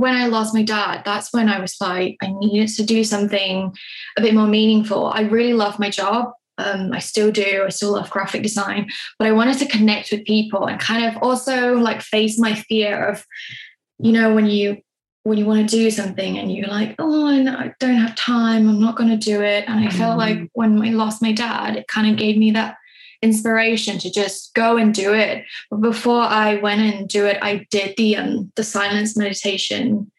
when I lost my dad, that's when I was like, I needed to do something a bit more meaningful. I really love my job. Um, I still do. I still love graphic design, but I wanted to connect with people and kind of also like face my fear of, you know, when you when you want to do something and you're like, oh, I don't have time. I'm not going to do it. And I felt like mm-hmm. when I lost my dad, it kind of gave me that inspiration to just go and do it. But before I went and do it, I did the um, the silence meditation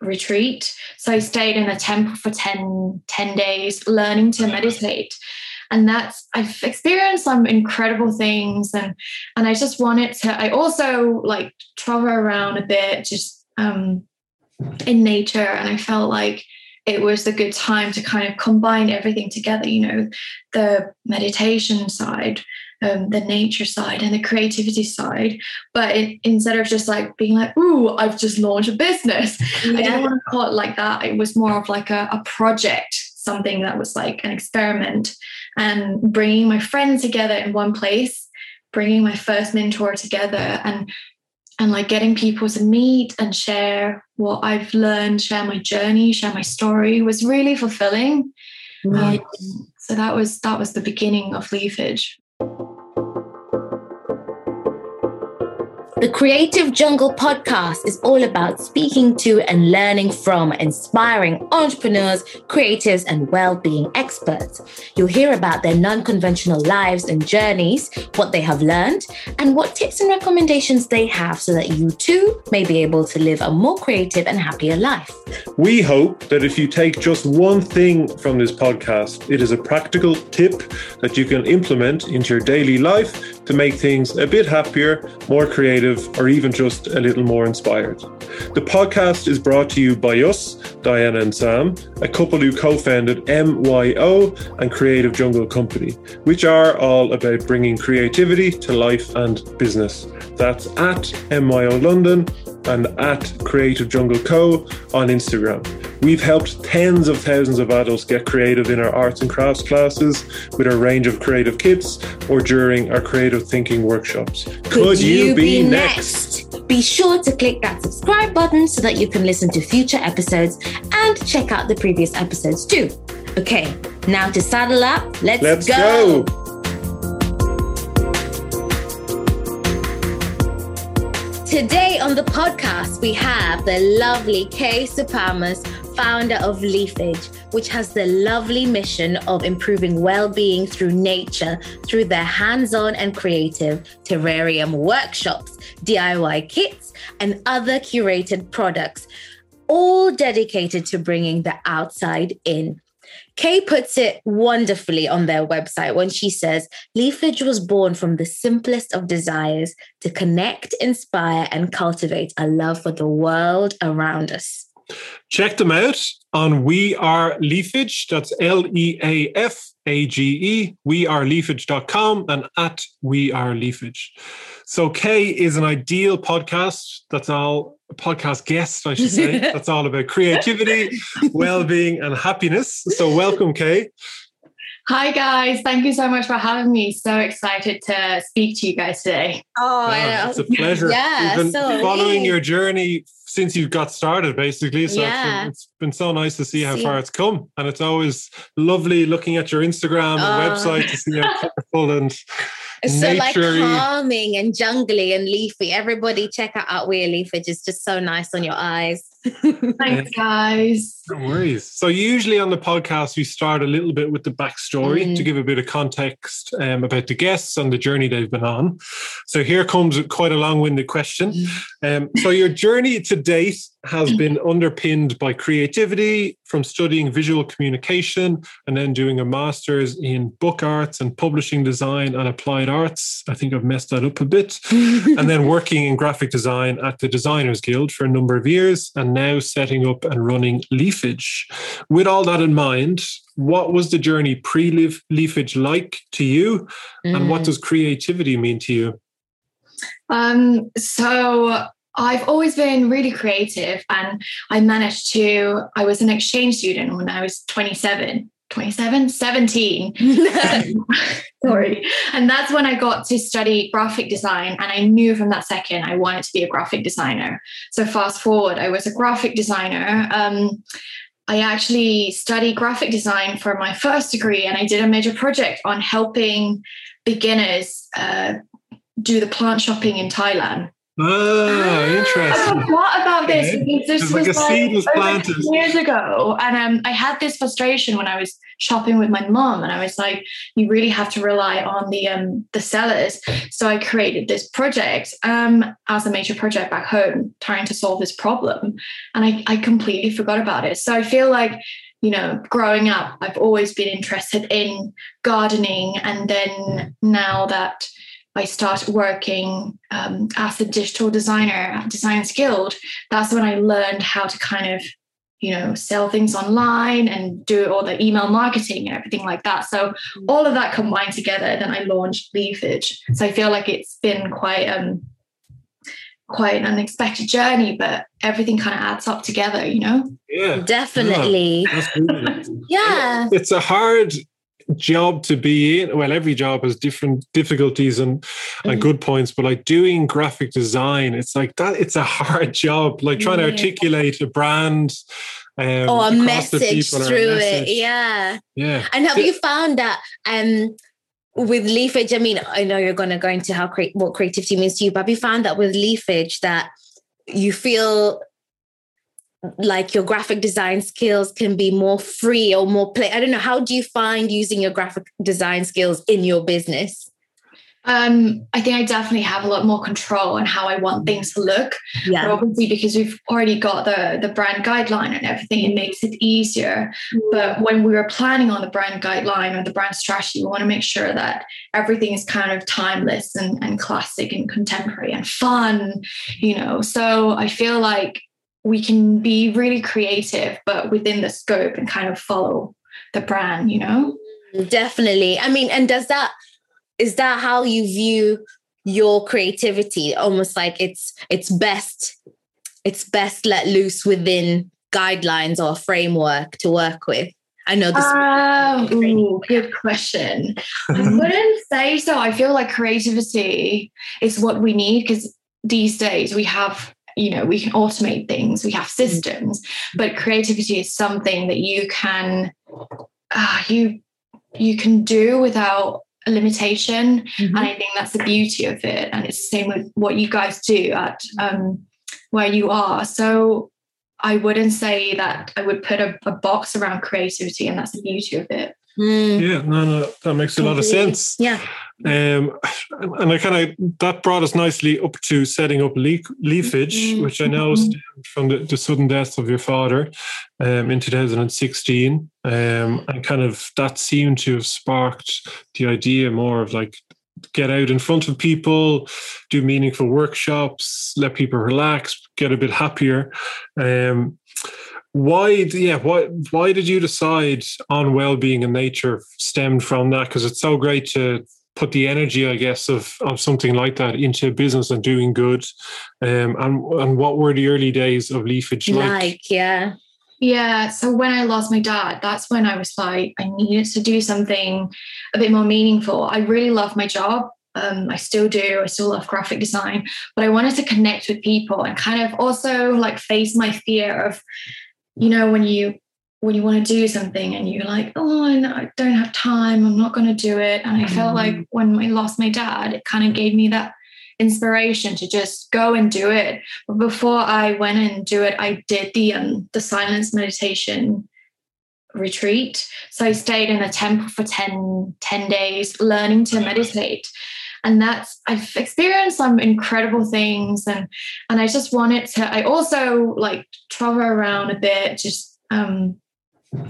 retreat. So I stayed in a temple for 10, 10 days learning to meditate. And that's I've experienced some incredible things and and I just wanted to I also like travel around a bit just um in nature and I felt like it was a good time to kind of combine everything together, you know, the meditation side, um, the nature side, and the creativity side. But it, instead of just like being like, ooh, I've just launched a business, yeah. I didn't want to call it like that. It was more of like a, a project, something that was like an experiment, and bringing my friends together in one place, bringing my first mentor together, and and like getting people to meet and share what I've learned, share my journey, share my story was really fulfilling. Um, so that was that was the beginning of Leafage. The Creative Jungle podcast is all about speaking to and learning from inspiring entrepreneurs, creatives, and well being experts. You'll hear about their non conventional lives and journeys, what they have learned, and what tips and recommendations they have so that you too may be able to live a more creative and happier life. We hope that if you take just one thing from this podcast, it is a practical tip that you can implement into your daily life to make things a bit happier, more creative, or even just a little more inspired. The podcast is brought to you by us, Diana and Sam, a couple who co founded MYO and Creative Jungle Company, which are all about bringing creativity to life and business. That's at MYO London and at Creative Jungle Co on Instagram. We've helped tens of thousands of adults get creative in our arts and crafts classes with our range of creative kits or during our creative thinking workshops. Could, Could you, you, be, be next? next? Be sure to click that subscribe button so that you can listen to future episodes and check out the previous episodes too. Okay, now to saddle up, let's, let's go. go. Today on the podcast, we have the lovely Kay Suppamas, founder of Leafage, which has the lovely mission of improving well being through nature through their hands on and creative terrarium workshops, DIY kits, and other curated products, all dedicated to bringing the outside in. Kay puts it wonderfully on their website when she says Leafage was born from the simplest of desires to connect, inspire, and cultivate a love for the world around us. Check them out on We Are Leafage. That's L E A F A G E. We are leafage.com and at We Are Leafage. So, Kay is an ideal podcast. That's all podcast guest, I should say. That's all about creativity, well being, and happiness. So, welcome, Kay. Hi, guys. Thank you so much for having me. So excited to speak to you guys today. Oh, ah, yeah, it's a pleasure. yeah, We've been so following your journey since you got started, basically. So yeah. it's, been, it's been so nice to see how see. far it's come. And it's always lovely looking at your Instagram and oh. website to see how colorful and so like calming and jungly and leafy. Everybody check out Art We Are Leafage. It's just so nice on your eyes. Thanks, guys. No worries. So usually on the podcast, we start a little bit with the backstory mm. to give a bit of context um, about the guests and the journey they've been on. So here comes quite a long-winded question. Mm. Um, so your journey to date has been underpinned by creativity from studying visual communication and then doing a master's in book arts and publishing design and applied arts. I think I've messed that up a bit. and then working in graphic design at the Designers Guild for a number of years and now setting up and running Leafage. With all that in mind, what was the journey pre Leafage like to you? Mm. And what mm. does creativity mean to you? Um, so I've always been really creative and I managed to, I was an exchange student when I was 27, 27, 17. Sorry. And that's when I got to study graphic design. And I knew from that second I wanted to be a graphic designer. So fast forward, I was a graphic designer. Um, I actually studied graphic design for my first degree, and I did a major project on helping beginners uh, do the plant shopping in Thailand. Oh, interesting. I forgot about this because this It's was like a like seed was planted. 10 years ago, and um, I had this frustration when I was shopping with my mom, and I was like, "You really have to rely on the um, the sellers." So I created this project um, as a major project back home, trying to solve this problem, and I, I completely forgot about it. So I feel like you know, growing up, I've always been interested in gardening, and then now that I started working um, as a digital designer at Design Guild, that's when I learned how to kind of, you know, sell things online and do all the email marketing and everything like that. So all of that combined together, then I launched Leafage. So I feel like it's been quite um quite an unexpected journey, but everything kind of adds up together, you know? Yeah. Definitely. That's brilliant. Yeah. It's a hard job to be in. Well, every job has different difficulties and, and Mhm. good points, but like doing graphic design, it's like that, it's a hard job. Like trying to articulate a brand. Um, Or a message or a through message. it. Yeah. Yeah. And have Yeah. you found that um with leafage? I mean, I know you're gonna go into how create what creativity means to you, but have you found that with leafage that you feel like your graphic design skills can be more free or more play? I don't know. How do you find using your graphic design skills in your business? Um, I think I definitely have a lot more control on how I want things to look. Yeah. obviously, because we've already got the the brand guideline and everything, it makes it easier. But when we were planning on the brand guideline or the brand strategy, we want to make sure that everything is kind of timeless and, and classic and contemporary and fun, you know. So I feel like we can be really creative, but within the scope and kind of follow the brand, you know. Definitely. I mean, and does that is that how you view your creativity? Almost like it's it's best it's best let loose within guidelines or framework to work with. I know this. Um, ooh, good question. I wouldn't say so. I feel like creativity is what we need because these days we have, you know, we can automate things, we have systems, but creativity is something that you can, uh, you, you can do without a limitation. Mhm. And I think that's the beauty of it. And it's the same with what you guys do at um, where you are. So I wouldn't say that I would put a, a box around creativity, and that's the beauty of it. Mm, Yeah, no, no, that makes a lot of sense. Yeah. Um, and I kind of that brought us nicely up to setting up le- leafage, Mhm. which I know Mhm. stemmed from the, the sudden death of your father um, in 2016, um, and kind of that seemed to have sparked the idea more of like get out in front of people, do meaningful workshops, let people relax, get a bit happier. Um, why yeah why why did you decide on well-being and nature stemmed from that because it's so great to put the energy i guess of of something like that into a business and doing good um and and what were the early days of leafage like, Like, yeah. Yeah. So when I lost my dad, that's when I was like, I needed to do something a bit more meaningful. I really love my job. Um, I still do. I still love graphic design, but I wanted to connect with people and kind of also like face my fear of, you know, when you when you want to do something and you're like, oh, I I don't have time. I'm not going to do it. And I felt like when I lost my dad, it kind of gave me that inspiration to just go and do it. But before I went and do it, I did the um, the silence meditation retreat. So I stayed in a temple for 10, 10 days learning to meditate. And that's I've experienced some incredible things and and I just wanted to I also like travel around a bit just um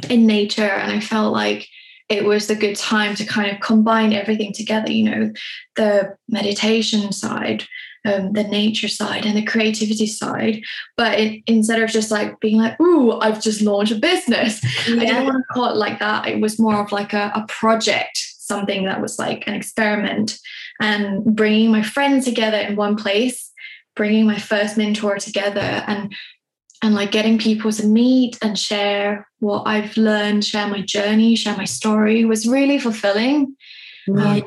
in nature and I felt like it was a good time to kind of combine everything together, you know, the meditation side, um, the nature side, and the creativity side. But it, instead of just like being like, "Ooh, I've just launched a business," I Yeah. didn't want to call it like that. It was more of like a, a project, something that was like an experiment, and bringing my friends together in one place, bringing my first mentor together, and and like getting people to meet and share what I've learned, share my journey, share my story was really fulfilling. Um,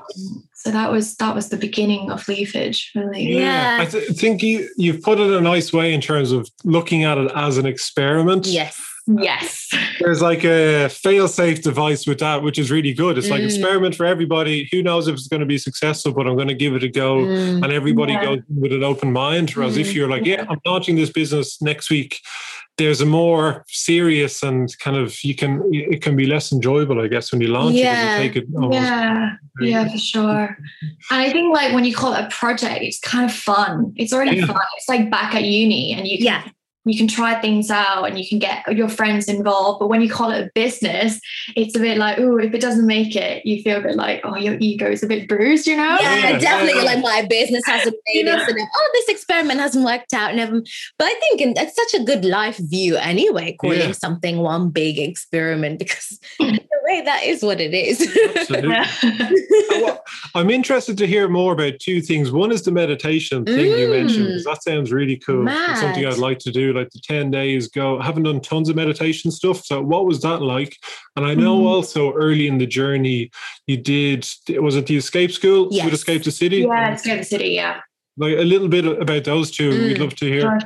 so that was that was the beginning of leafage really Yeah. I th- think you you've put it a nice way in terms of looking at it as an experiment. Yes. Yes There's like a fail-safe device with that, which is really good. It's like Mm. experiment for everybody. Who knows if it's going to be successful, but I'm going to give it a go. Mm. And everybody Yeah. goes with an open mind. Whereas if Mm. you're like, yeah, I'm launching this business next week, there's a more serious and kind of you can it can be less enjoyable, I guess, when you launch Yeah. it. 'cause You take it almost yeah very- yeah for sure and i think like when you call it a project it's kind of fun it's already Yeah. fun it's like back at uni and you can Yeah. You can try things out and you can get your friends involved. But when you call it a business, it's a bit like, oh, if it doesn't make it, you feel a bit like, oh, your ego is a bit bruised, you know? Yeah, Yeah, definitely. yeah. Like my business hasn't made Yeah. it. So then, oh, this experiment hasn't worked out. Never. But I think in- it's such a good life view anyway, calling Yeah. something one big experiment because in a way that is what it is. Absolutely. Yeah. Well, I'm interested to hear more about two things. One is the meditation thing you mentioned, Mm. because that sounds really cool. It's something I'd like to do, like the 10 days go. I haven't done tons of meditation stuff. So, what was that like? And I know Mhm. also early in the journey, you did, was it the escape school Yes. with Escape the City? yeah, Go the City, yeah. Like a little bit about those two. We'd Mm. love to hear.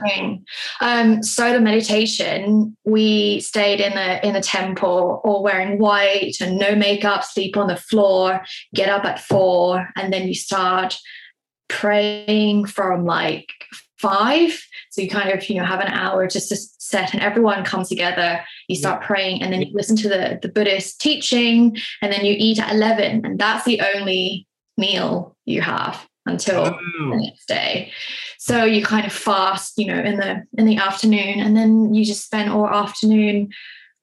Um, so the meditation, we stayed in the in the temple, all wearing white and no makeup, sleep on the floor, get up at four, and then you start praying from like five. So you kind of, you know, have an hour just to set and everyone comes together, you start praying, and then you listen to the, the Buddhist teaching, and then you eat at 11. And that's the only meal you have until the next day. So you kind of fast, you know, in the in the afternoon, and then you just spend all afternoon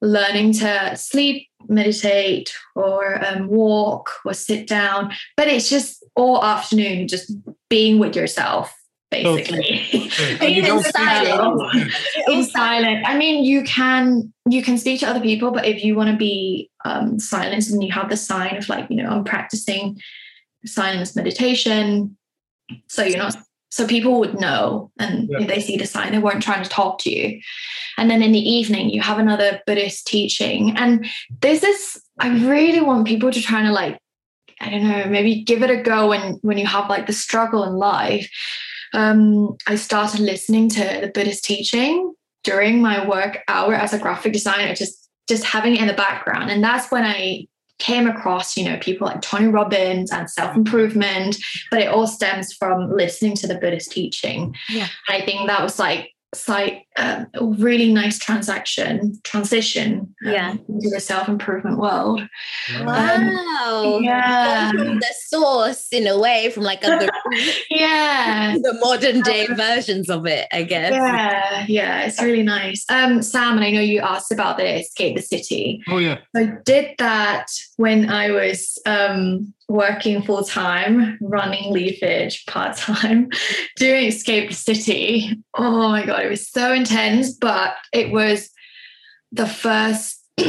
learning to sleep, meditate, or um, walk, or sit down. But it's just all afternoon, just being with yourself, basically. And Being you in don't speak at all. silence. in silent. I mean, you can you can speak to other people, but if you want to be um, silent and you have the sign of like, you know, I'm practicing silence meditation, so you're not so people would know and Yeah. if they see the sign they weren't trying to talk to you and then in the evening you have another buddhist teaching and there's this i really want people to try to like i don't know maybe give it a go when when you have like the struggle in life um i started listening to the buddhist teaching during my work hour as a graphic designer just just having it in the background and that's when i came across, you know, people like Tony Robbins and self-improvement, but it all stems from listening to the Buddhist teaching. Yeah. And I think that was like it's like um, a really nice transaction transition um, Yeah. into the self-improvement world. wow. Yeah. The source in a way, from like other Yeah. the modern day versions of it, I guess. Yeah, yeah, it's really nice. Um, Sam, and I know you asked about the Escape the City. Oh, yeah. I did that when I was um, working full time, running Leafage part time, doing Escape the City. Oh my God, it was so intense, but it was the first.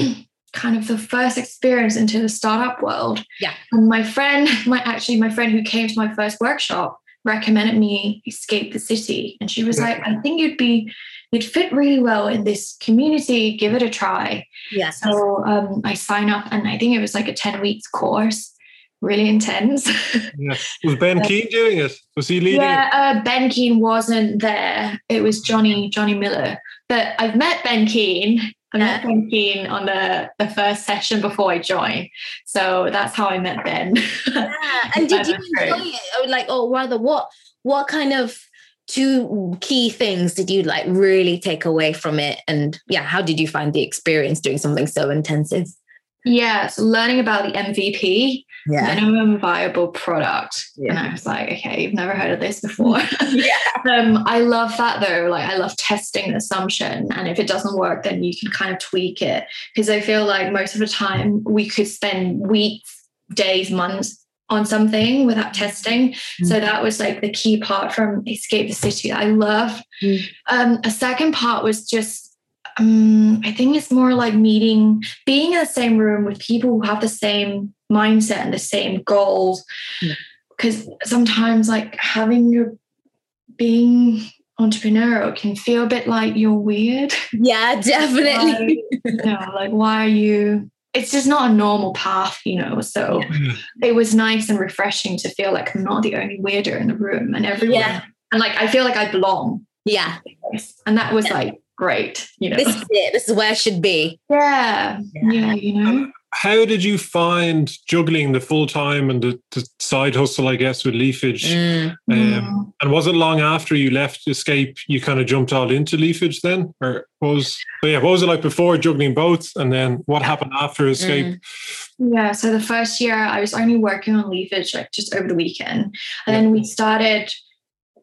kind of the first experience into the startup world. Yeah. And my friend, my actually my friend who came to my first workshop recommended me Escape the City. And she was Yeah. like, I think you'd be you'd fit really well in this community. Give it a try. Yes. So um, I sign up, and I think it was like a ten weeks course, really intense. yeah. Was Ben Keene doing it? Was he leading yeah, uh, Ben Keene wasn't there. It was Johnny Johnny Miller. But I've met Ben Keene. I met Ben Keene on the the first session before I joined. So that's how I met Ben. Yeah. And did you enjoy it? Or like, or rather, what what kind of two key things did you like really take away from it? And yeah, how did you find the experience doing something so intensive? yeah, so learning about the MVP, minimum viable product. Yeah. And I was like, okay, you've never heard of this before. Yeah. um, I love that though. Like I love testing the assumption. And if it doesn't work, then you can kind of tweak it. Because I feel like most of the time we could spend weeks, days, months on something without testing. So that was like the key part from Escape the City I love. Mm. Um, a second part was just um, I think it's more like meeting, being in the same room with people who have the same mindset and the same goals. Yeah. Because sometimes, like having your being entrepreneurial can feel a bit like you're weird. Yeah, definitely. Like, you know, like why are you? It's just not a normal path, you know. So Yeah. it was nice and refreshing to feel like I'm not the only weirdo in the room, and everyone, Yeah. and like I feel like I belong, yeah, and that was Yeah. like great, you know. this is it. This is where it should be. yeah, Yeah. yeah, you know. How did you find juggling the full time and the, the side hustle, I guess, with leafage? Mm. Um, Mm. and was it long after you left Escape you kind of jumped all into leafage then? Or was but yeah, what was it like before juggling both? And then what happened after Escape? Yeah, so the first year I was only working on leafage like just over the weekend, and then we started.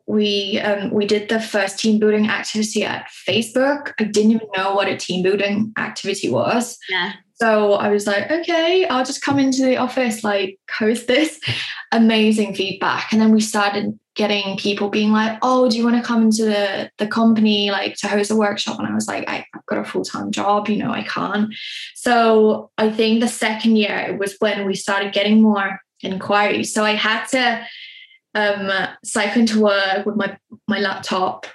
We um, we did the first team building activity at Facebook. I didn't even know what a team building activity was, Yeah. so I was like, okay, I'll just come into the office, like host this. Amazing feedback, and then we started getting people being like, oh, do you want to come into the the company like to host a workshop? And I was like, I, I've got a full time job, you know, I can't. So I think the second year it was when we started getting more inquiries. So I had to um, cycle into work with my my laptop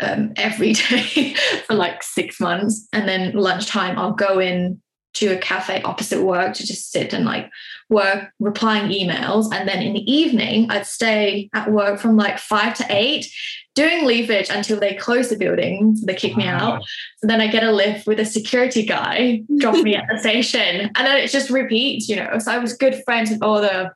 um, every day for like six months, and then lunchtime I'll go in to a cafe opposite work to just sit and like work replying emails. And then in the evening i'd stay at work from like five to eight doing leafage until they close the building. So they kick me out. So then I get a lift with a security guy, drop me at the station, and then it just repeats, you know. So I was good friends with all the,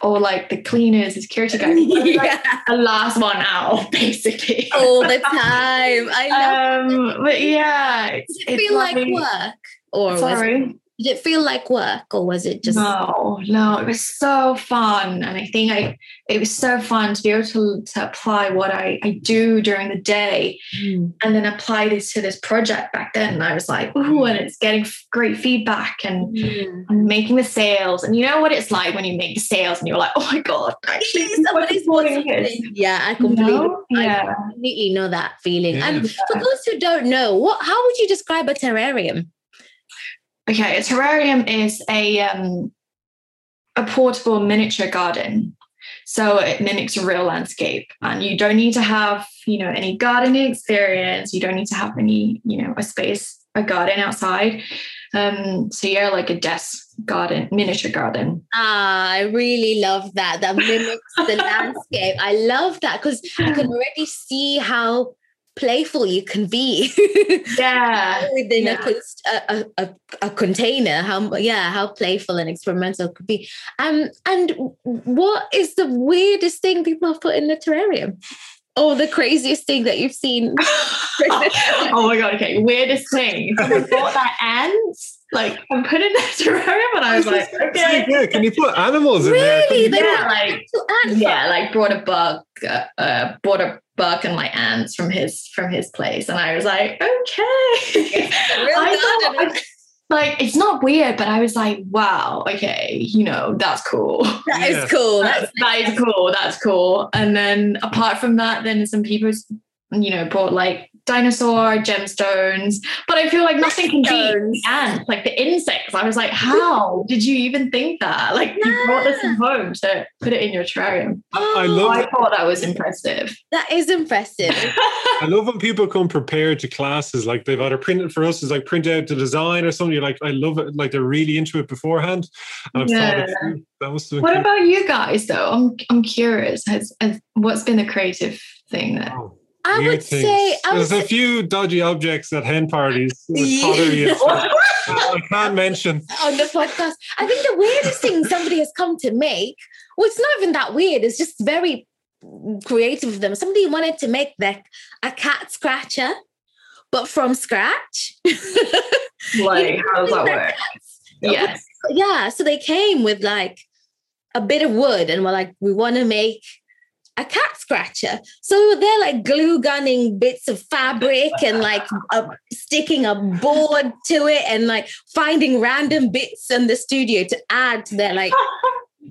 all like the cleaners, the security guys, like the last one out, basically. All the time. I love Um, but yeah, it's, Did it feel like work? Or Sorry. Did it feel like work or was it just no, no, it was so fun. And I think I it was so fun to be able to, to apply what I, I do during the day Mm. and then apply this to this project back then. And I was like, ooh, and it's getting great feedback and Mm. I'm making the sales. And you know what it's like when you make the sales and you're like, oh my God, actually, Somebody's watching this. Yeah, I completely, know? Yeah. I completely know that feeling. And for those who don't know, what how would you describe a terrarium? Okay, a terrarium is a um, a portable miniature garden. So it mimics a real landscape, and you don't need to have you know any gardening experience. You don't need to have any you know a space a garden outside. Um, so yeah, like a desk garden, miniature garden. Ah, I really love that. That mimics the landscape. I love that because I can already see how playful you can be Yeah, within a, Yeah. a, a, a, a container. How yeah, how playful and experimental it could be. Um, and what is the weirdest thing people have put in the terrarium? Or the craziest thing that you've seen? oh my god, okay. Weirdest thing. Someone bought that ants, like and put it in the terrarium, and I was like, okay. Yeah, can you put animals in there? Really? They you- Yeah, like Little ant yeah, like brought a bug, uh, uh, bought a bug and my ants from his from his place, and I was like, okay. I thought, gardening. like it's not weird, but I was like, wow, okay, you know, that's cool. That is Yeah. cool. That's, That's that is cool. That's cool. And then apart from that, then some people, you know, brought like dinosaur gemstones. But I feel like nothing can Gemstones. beat the ants, like the insects. I was like, how did you even think that? Like you brought this from home to put it in your terrarium. I love I thought that was impressive. that is impressive. I love when people come prepared to classes. Like they've either printed for us, is like print out the design or something. You're like, I love it. Like they're really into it beforehand. And I've thought it Yeah. through. that was so what cool. about you guys though? I'm I'm curious. Has, has what's been the creative thing that Oh, I would things. say I would there's a say, few dodgy objects at hen parties with Yeah. pottery. and stuff. I can't mention. on the podcast. I think the weirdest thing somebody has come to make, well, it's not even that weird. It's just very creative of them. Somebody wanted to make their a cat scratcher, but from scratch. like how does that work? cats. Yes. Yeah. So they came with like a bit of wood and were like, we want to make a cat scratcher. So they're like glue gunning bits of fabric and like uh, sticking a board to it and like finding random bits in the studio to add to their like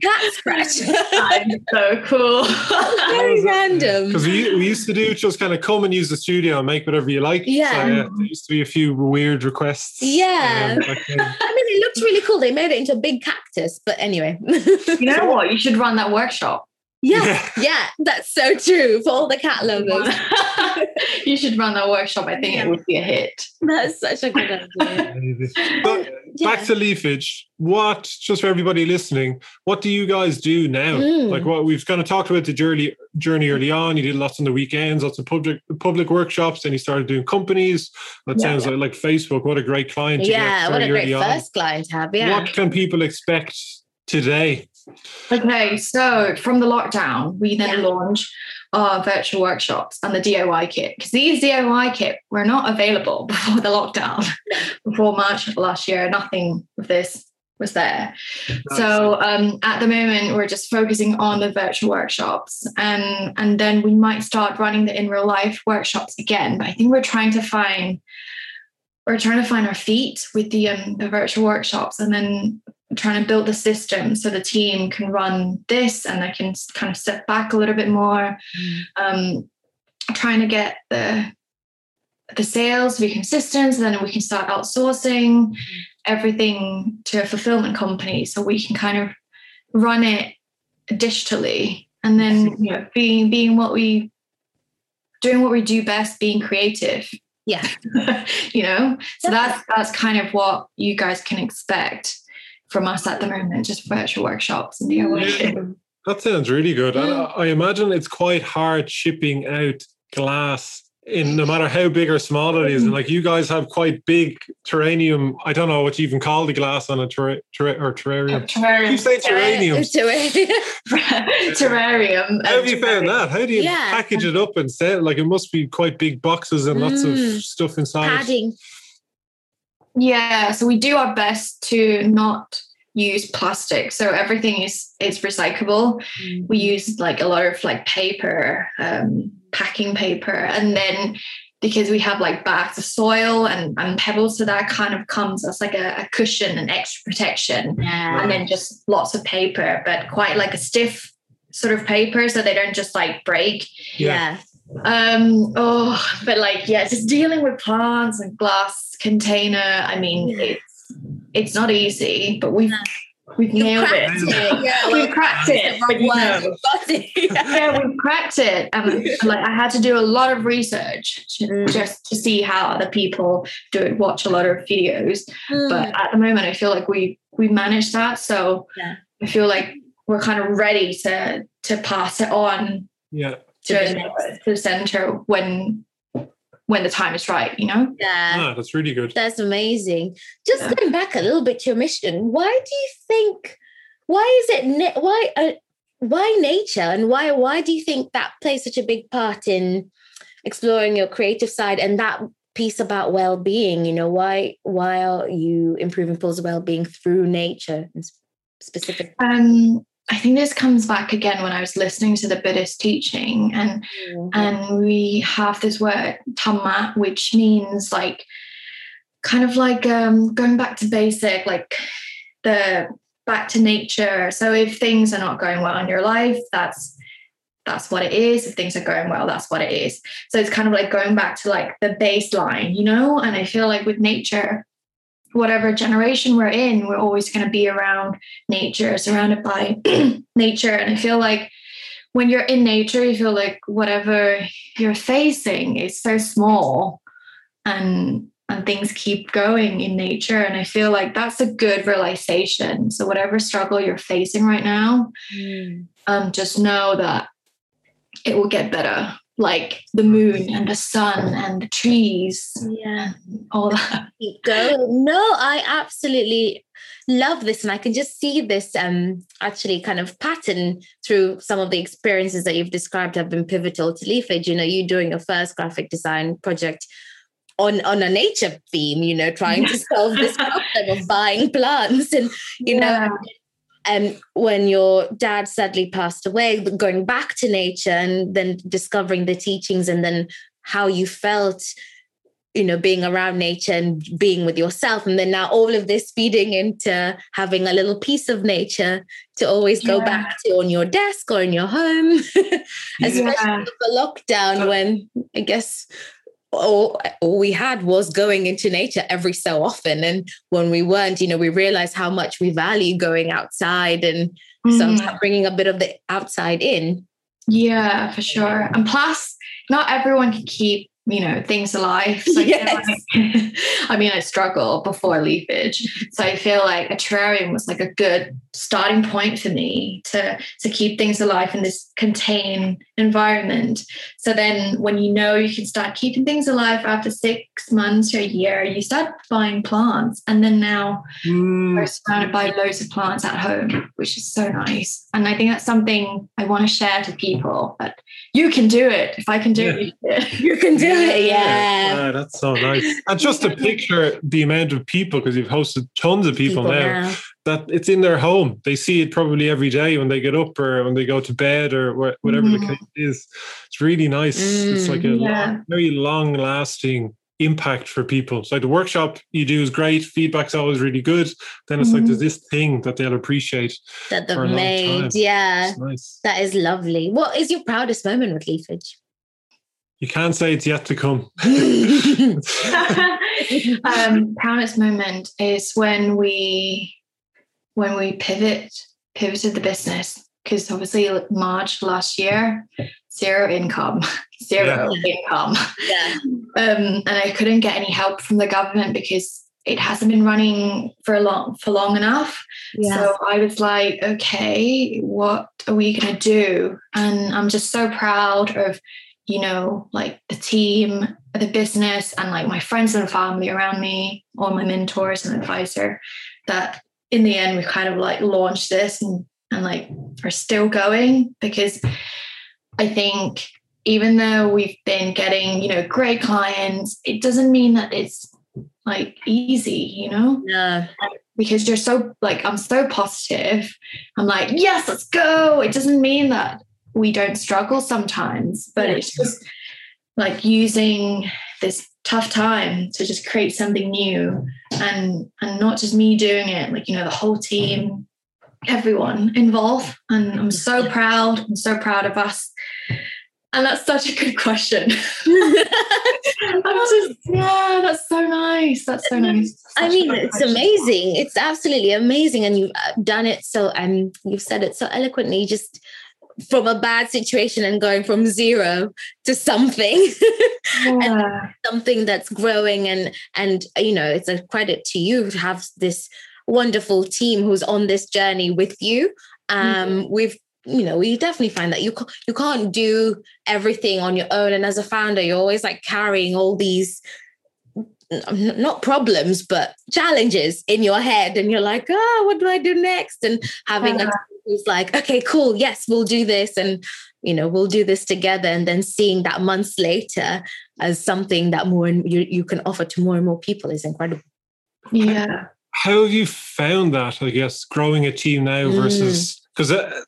cat scratcher. I'm so cool. Very random. Because we, we used to do just kind of come and use the studio and make whatever you like. Yeah. So, yeah there used to be a few weird requests. Yeah. um, back then. I mean, it looked really cool. They made it into a big cactus, but anyway. you know what? You should run that workshop. Yeah, yeah, yeah, that's so true for all the cat lovers. you should run that workshop. I think yeah. it would be a hit. That's such a good idea. but yeah. back to leafage. What, just for everybody listening, what do you guys do now? Mm. Like what we've kind of talked about the journey journey early on. You did lots on the weekends, lots of public public workshops, and you started doing companies. That yeah. sounds like, like Facebook. What a great client! yeah, what a great first client to have. Yeah. What can people expect today? Okay, so from the lockdown, we then yeah. launch our virtual workshops and the DIY kit because these DIY kit were not available before the lockdown, before March of last year. Nothing of this was there. Nice. So um, at the moment, we're just focusing on the virtual workshops, and and then we might start running the in real life workshops again. But I think we're trying to find we're trying to find our feet with the um, the virtual workshops, and then trying to build the system so the team can run this and they can kind of step back a little bit more. Mm. Um, trying to get the the sales to be consistent, so then we can start outsourcing mm. everything to a fulfillment company, so we can kind of run it digitally, and then you know being being what we doing what we do best, being creative. Yeah, you know. So that's that's kind of what you guys can expect from us at the moment, just virtual workshops and DIY. That sounds really good. I, I imagine it's quite hard shipping out glass in no matter how big or small it is. And like you guys have quite big terrarium. I don't know what you even call the glass on a ter- ter- or terrarium. terrarium. You say terrarium. terrarium. How have you found that? How do you yeah. package it up and sell? Like it must be quite big boxes and lots of mm. stuff inside. Padding. Yeah, so we do our best to not use plastic. So everything is is recyclable. Mm. We use like a lot of like paper, um, packing paper, and then because we have like bags of soil and, and pebbles, so that kind of comes as like a, a cushion and extra protection. Yeah. And then just lots of paper, but quite like a stiff sort of paper so they don't just like break. Yeah. Um, oh, but like, yeah, just dealing with plants and glass container. I mean, it's it's not easy, but we've we've you nailed it. it. Yeah, we've cracked it. But you know, yeah, we've cracked it. And like I had to do a lot of research to, mm. just to see how other people do it, watch a lot of videos. Mm. But at the moment I feel like we we managed that. So yeah. I feel like we're kind of ready to to pass it on yeah. To, to the center when when the time is right, you know? Yeah. Ah, that's really good. That's amazing. Just yeah. going back a little bit to your mission, why do you think, why is it, why, uh, why nature and why, why do you think that plays such a big part in exploring your creative side and that piece about well-being, you know, why, why are you improving people's well-being through nature specifically? Um, I think this comes back again when I was listening to the Buddhist teaching, and mm-hmm. and we have this word dhamma, which means like kind of like um, going back to basic, like the back to nature. So if things are not going well in your life, that's that's what it is. If things are going well, that's what it is. So it's kind of like going back to like the baseline, you know. And I feel like with nature, whatever generation we're in, we're always going to be around nature, surrounded by nature. And I feel like when you're in nature, you feel like whatever you're facing is so small and and things keep going in nature. And I feel like that's a good realization. So whatever struggle you're facing right now, mm. um, just know that it will get better like the moon and the sun and the trees. Yeah. All that. Go. No, I absolutely love this. And I can just see this um actually kind of pattern through some of the experiences that you've described have been pivotal to Leafage. You know, you doing your first graphic design project on on a nature theme, you know, trying to solve this problem of buying plants and you yeah. know and when your dad sadly passed away going back to nature and then discovering the teachings and then how you felt you know being around nature and being with yourself and then now all of this feeding into having a little piece of nature to always go yeah. back to on your desk or in your home especially yeah. the lockdown when i guess all, all we had was going into nature every so often. And when we weren't, you know, we realized how much we value going outside and mm. sometimes bringing a bit of the outside in. Yeah, for sure. And plus, not everyone can keep you know things alive so yes. I, like, I mean i struggle before leafage so i feel like a terrarium was like a good starting point for me to to keep things alive in this contained environment. So then when you know you can start keeping things alive after six months or a year you start buying plants. And then now mm. we're surrounded by loads of plants at home which is so nice. And i think that's something i want to share to people that you can do it. If i can do yeah. it you can do it. Yeah. yeah. That's so nice. And just to picture the amount of people because you've hosted tons of people, people now, now that it's in their home. They see it probably every day when they get up or when they go to bed or whatever mm. the mm-hmm. case is. It's really nice. Mm, it's like a yeah. long, very long lasting impact for people. So like the workshop you do is great. Feedback's always really good. Then it's mm. like there's mm-hmm. this thing that they'll appreciate that they've made. Yeah, nice. that is lovely. What is your proudest moment with Leafage? You can't say it's yet to come. um, proudest moment is when we when we pivot pivoted the business because obviously March last year, zero income, zero yeah. income. Yeah. Um, and I couldn't get any help from the government because it hasn't been running for long for long enough. Yeah. So I was like, okay, what are we gonna do? And I'm just so proud of, you know, like the team, the business, and like my friends and family around me, all my mentors and advisor, that in the end we kind of like launched this and, and like are still going because I think even though we've been getting, you know, great clients, it doesn't mean that it's like easy, you know? Yeah. Because you're so like, I'm so positive. I'm like, yes, let's go. It doesn't mean that we don't struggle sometimes, but yeah. it's just like using this tough time to just create something new and and not just me doing it like you know the whole team everyone involved. And i'm so proud i'm so proud of us. And that's such a good question. I'm just yeah that's so nice that's so nice. I mean it's question. amazing it's absolutely amazing and you've uh, done it so and um, you've said it so eloquently just from a bad situation and going from zero to something yeah. something that's growing and and you know it's a credit to you to have this wonderful team who's on this journey with you um mm-hmm. we've you know we definitely find that you you can't do everything on your own and as a founder you're always like carrying all these not problems but challenges in your head and you're like oh what do i do next and having uh-huh. yeah. a who's like, okay, cool, yes, we'll do this. And, you know, we'll do this together. And then seeing that months later as something that more and you, you can offer to more and more people is incredible. Yeah. How have you found that, I guess, growing a team now versus because mm.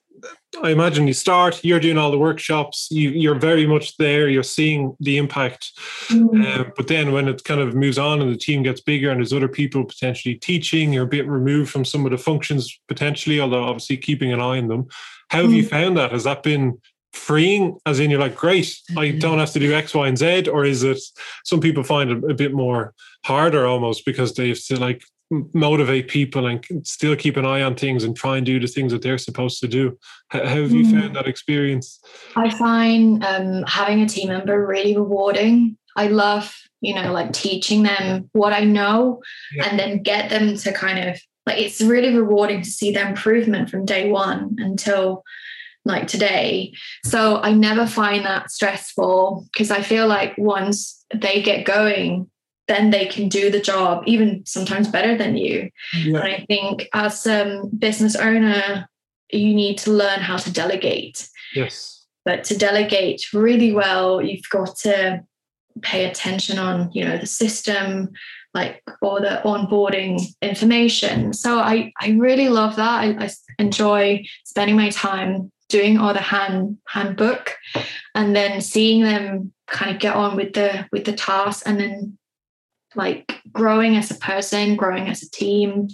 I imagine you start, you're doing all the workshops, you, are very much there, you're seeing the impact. Mm. Um, but then when it kind of moves on and the team gets bigger and there's other people potentially teaching, you're a bit removed from some of the functions potentially, although obviously keeping an eye on them. How have mm. you found that? Has that been freeing, as in you're like, great, I mm-hmm. don't have to do X, Y, and Z? Or is it some people find it a bit more harder almost because they have to like motivate people and still keep an eye on things and try and do the things that they're supposed to do. How, have you mm. found that experience? I find um, having a team member really rewarding. I love, you know, like teaching them what I know yeah. and then get them to kind of like it's really rewarding to see their improvement from day one until like today. So I never find that stressful because I feel like once they get going, then they can do the job even sometimes better than you. Yeah. And I think as a business owner, you need to learn how to delegate. Yes. But to delegate really well, you've got to pay attention on, you know, the system, like all the onboarding information. So I, I really love that. I, I enjoy spending my time doing all the hand handbook and then seeing them kind of get on with the with the task and then like growing as a person, growing as a team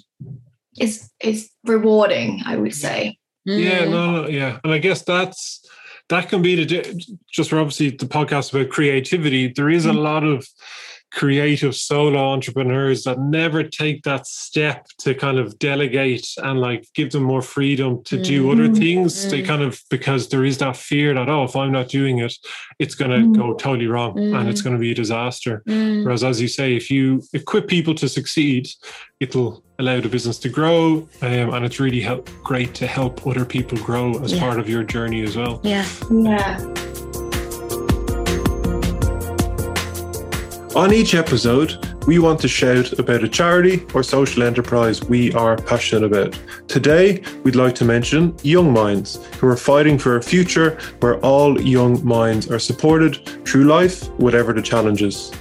is is rewarding, I would say. Yeah, mm. no, no, yeah. And I guess that's that can be the just for obviously the podcast about creativity. There is a mm. lot of creative solo entrepreneurs that never take that step to kind of delegate and like give them more freedom to mm. do other mm-hmm. things. Mm. They kind of because there is that fear that oh, if I'm not doing it, it's going to mm. go totally wrong and it's mm. going to be a disaster. Mm. Whereas, as you say, if you equip people to succeed, it'll allow the business to grow, um, and it's really help, great to help other people grow as yeah. part of your journey as well. Yeah, yeah. On each episode, we want to shout about a charity or social enterprise we are passionate about. Today, we'd like to mention Young Minds, who are fighting for a future where all young minds are supported through life, whatever the challenges.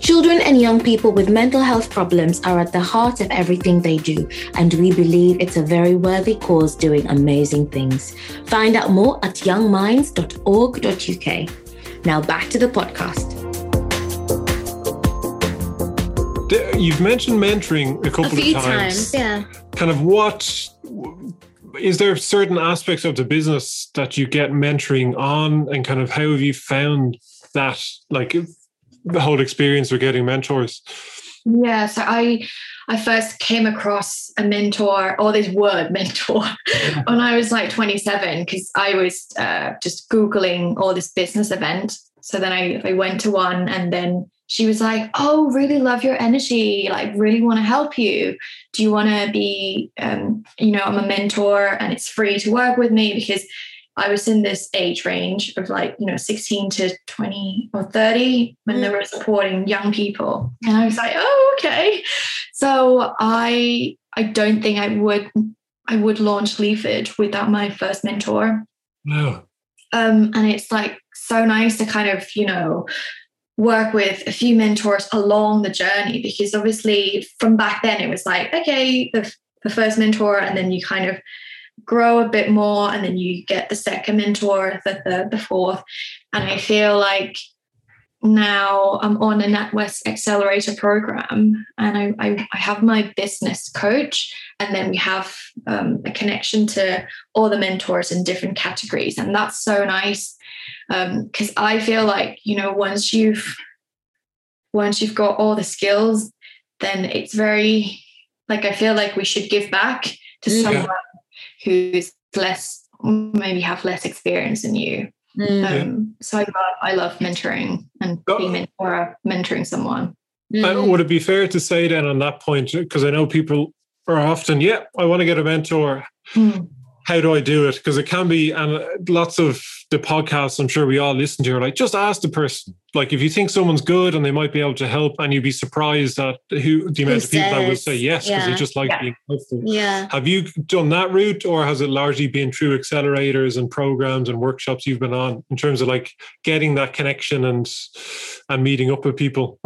Children and young people with mental health problems are at the heart of everything they do, and we believe it's a very worthy cause doing amazing things. Find out more at youngminds.org.uk. Now back to the podcast you've mentioned mentoring a couple a of times. times. Yeah. Kind of what is there certain aspects of the business that you get mentoring on, and kind of how have you found that, like the whole experience of getting mentors? Yeah, so I I first came across a mentor or this word mentor when I was like 27 because I was uh, just googling all this business event. So then I, I went to one and then she was like, Oh, really love your energy. Like, really want to help you. Do you want to be, um, you know, I'm a mentor and it's free to work with me because I was in this age range of like, you know, 16 to 20 or 30 when mm. they were supporting young people. And I was like, Oh, okay. So I, I don't think I would, I would launch Leafage without my first mentor. No. Um, and it's like so nice to kind of, you know, work with a few mentors along the journey because obviously from back then it was like okay the, the first mentor and then you kind of grow a bit more and then you get the second mentor the third the fourth. And i feel like now i'm on a natwest accelerator program and i, I, I have my business coach and then we have um, a connection to all the mentors in different categories and that's so nice because um, I feel like you know once you've once you've got all the skills, then it's very like I feel like we should give back to yeah. someone who's less maybe have less experience than you. Mm. Um, so I love, I love mentoring and oh. being mentor mentoring someone. Mm. would it be fair to say then on that point because I know people are often, yeah, I want to get a mentor. Mm how do I do it? Because it can be, and lots of the podcasts I'm sure we all listen to are like, just ask the person. Like, if you think someone's good and they might be able to help, and you'd be surprised at who the amount who of people says, that will say yes because yeah. they just like yeah. being helpful. Yeah. Have you done that route, or has it largely been through accelerators and programs and workshops you've been on in terms of like getting that connection and and meeting up with people?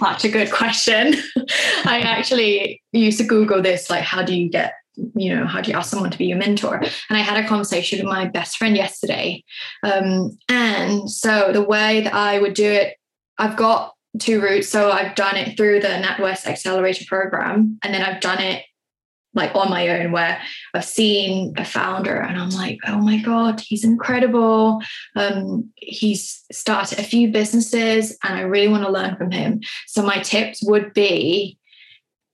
That's a good question. I actually used to Google this, like, how do you get you know how do you ask someone to be your mentor? And i had a conversation with my best friend yesterday. Um, and so the way that i would do it i've got two routes. So i've done it through the natwest accelerator program and then i've done it like on my own where i've seen a founder and i'm like oh my god he's incredible. Um, he's started a few businesses and i really want to learn from him. So my tips would be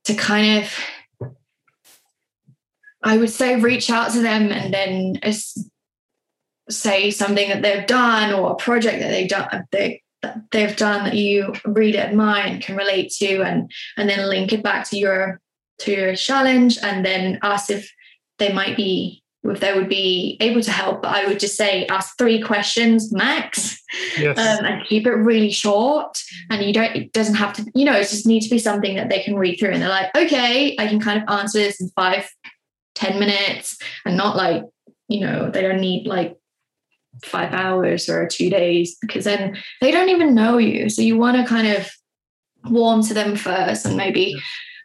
to kind of I would say reach out to them and then say something that they've done or a project that they've done they, they've done that you really admire and can relate to and and then link it back to your to your challenge and then ask if they might be if they would be able to help. But i would just say ask three questions max. Yes. um, and keep it really short. And you don't it doesn't have to you know it just needs to be something that they can read through and they're like okay i can kind of answer this in five 10 minutes and not like, you know, they don't need like five hours or two days because then they don't even know you. So you want to kind of warm to them first and maybe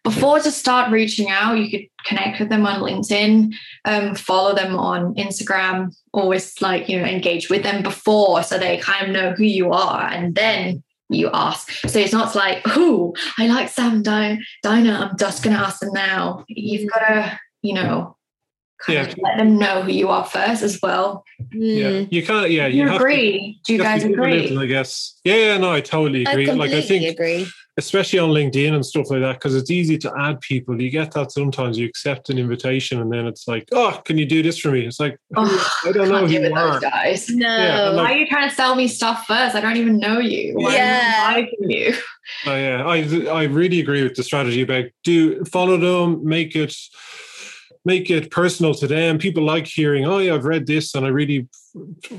before to start reaching out, you could connect with them on LinkedIn, um, follow them on Instagram, always like, you know, engage with them before so they kind of know who you are. And then you ask. So it's not like, oh, I like Sam Diana. I'm just going to ask them now. You've got to you know, kind Yeah. of let them know who you are first as well. Yeah, you can't. Yeah, You, have to- agree? Do you have guys to give a agree? little, I guess. Yeah, yeah, no, I totally agree. completely like I think, agree. especially on LinkedIn and stuff like that, because it's easy to add people. You get that sometimes. You accept an invitation, and then it's like, oh, can you do this for me? It's like, Oh, I don't know can't who deal with you those are. guys. No. Yeah, and Why are you trying to sell me stuff first? I don't even know you. Why Yeah. I you? Oh, yeah, I I really agree with the strategy about do follow them, make it make it personal to them. People like hearing, oh yeah, I've read this and I really